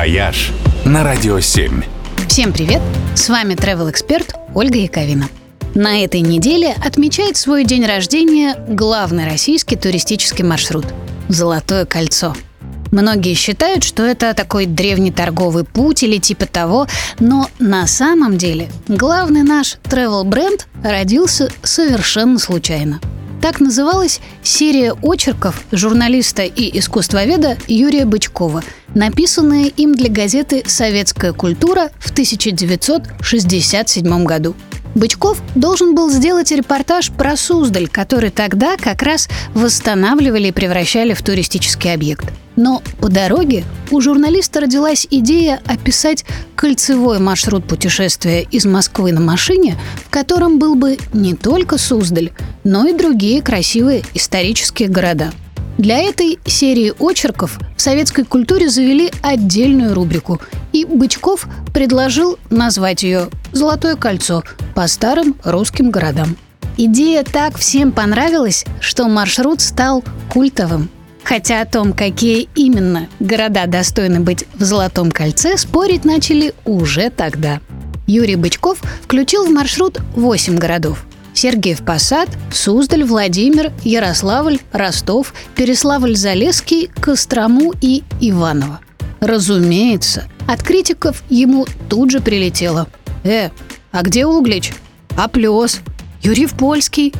«Вояж» на Радио 7. Всем привет! С вами travel эксперт Ольга Яковина. На этой неделе отмечает свой день рождения главный российский туристический маршрут – Золотое кольцо. Многие считают, что это такой древний торговый путь или типа того, но на самом деле главный наш travel бренд родился совершенно случайно – так называлась серия очерков журналиста и искусствоведа Юрия Бычкова, написанная им для газеты «Советская культура» в 1967 году. Бычков должен был сделать репортаж про Суздаль, который тогда как раз восстанавливали и превращали в туристический объект. Но по дороге у журналиста родилась идея описать кольцевой маршрут путешествия из Москвы на машине, в котором был бы не только Суздаль, но и другие красивые исторические города. Для этой серии очерков в советской культуре завели отдельную рубрику, и Бычков предложил назвать ее «Золотое кольцо» по старым русским городам. Идея так всем понравилась, что маршрут стал культовым – Хотя о том, какие именно города достойны быть в Золотом кольце, спорить начали уже тогда. Юрий Бычков включил в маршрут 8 городов. Сергеев Посад, Суздаль, Владимир, Ярославль, Ростов, Переславль-Залесский, Кострому и Иваново. Разумеется, от критиков ему тут же прилетело. «Э, а где Углич? А Плес? Юрьев Польский?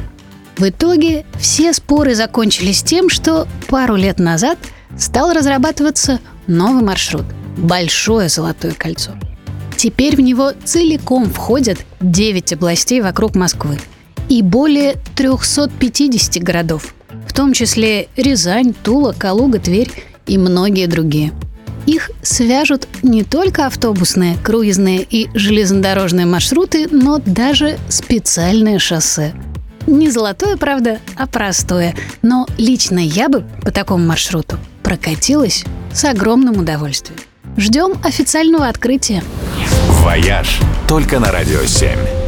В итоге все споры закончились тем, что пару лет назад стал разрабатываться новый маршрут – Большое Золотое кольцо. Теперь в него целиком входят 9 областей вокруг Москвы и более 350 городов, в том числе Рязань, Тула, Калуга, Тверь и многие другие. Их свяжут не только автобусные, круизные и железнодорожные маршруты, но даже специальные шоссе – не золотое, правда, а простое. Но лично я бы по такому маршруту прокатилась с огромным удовольствием. Ждем официального открытия. «Вояж» только на «Радио 7».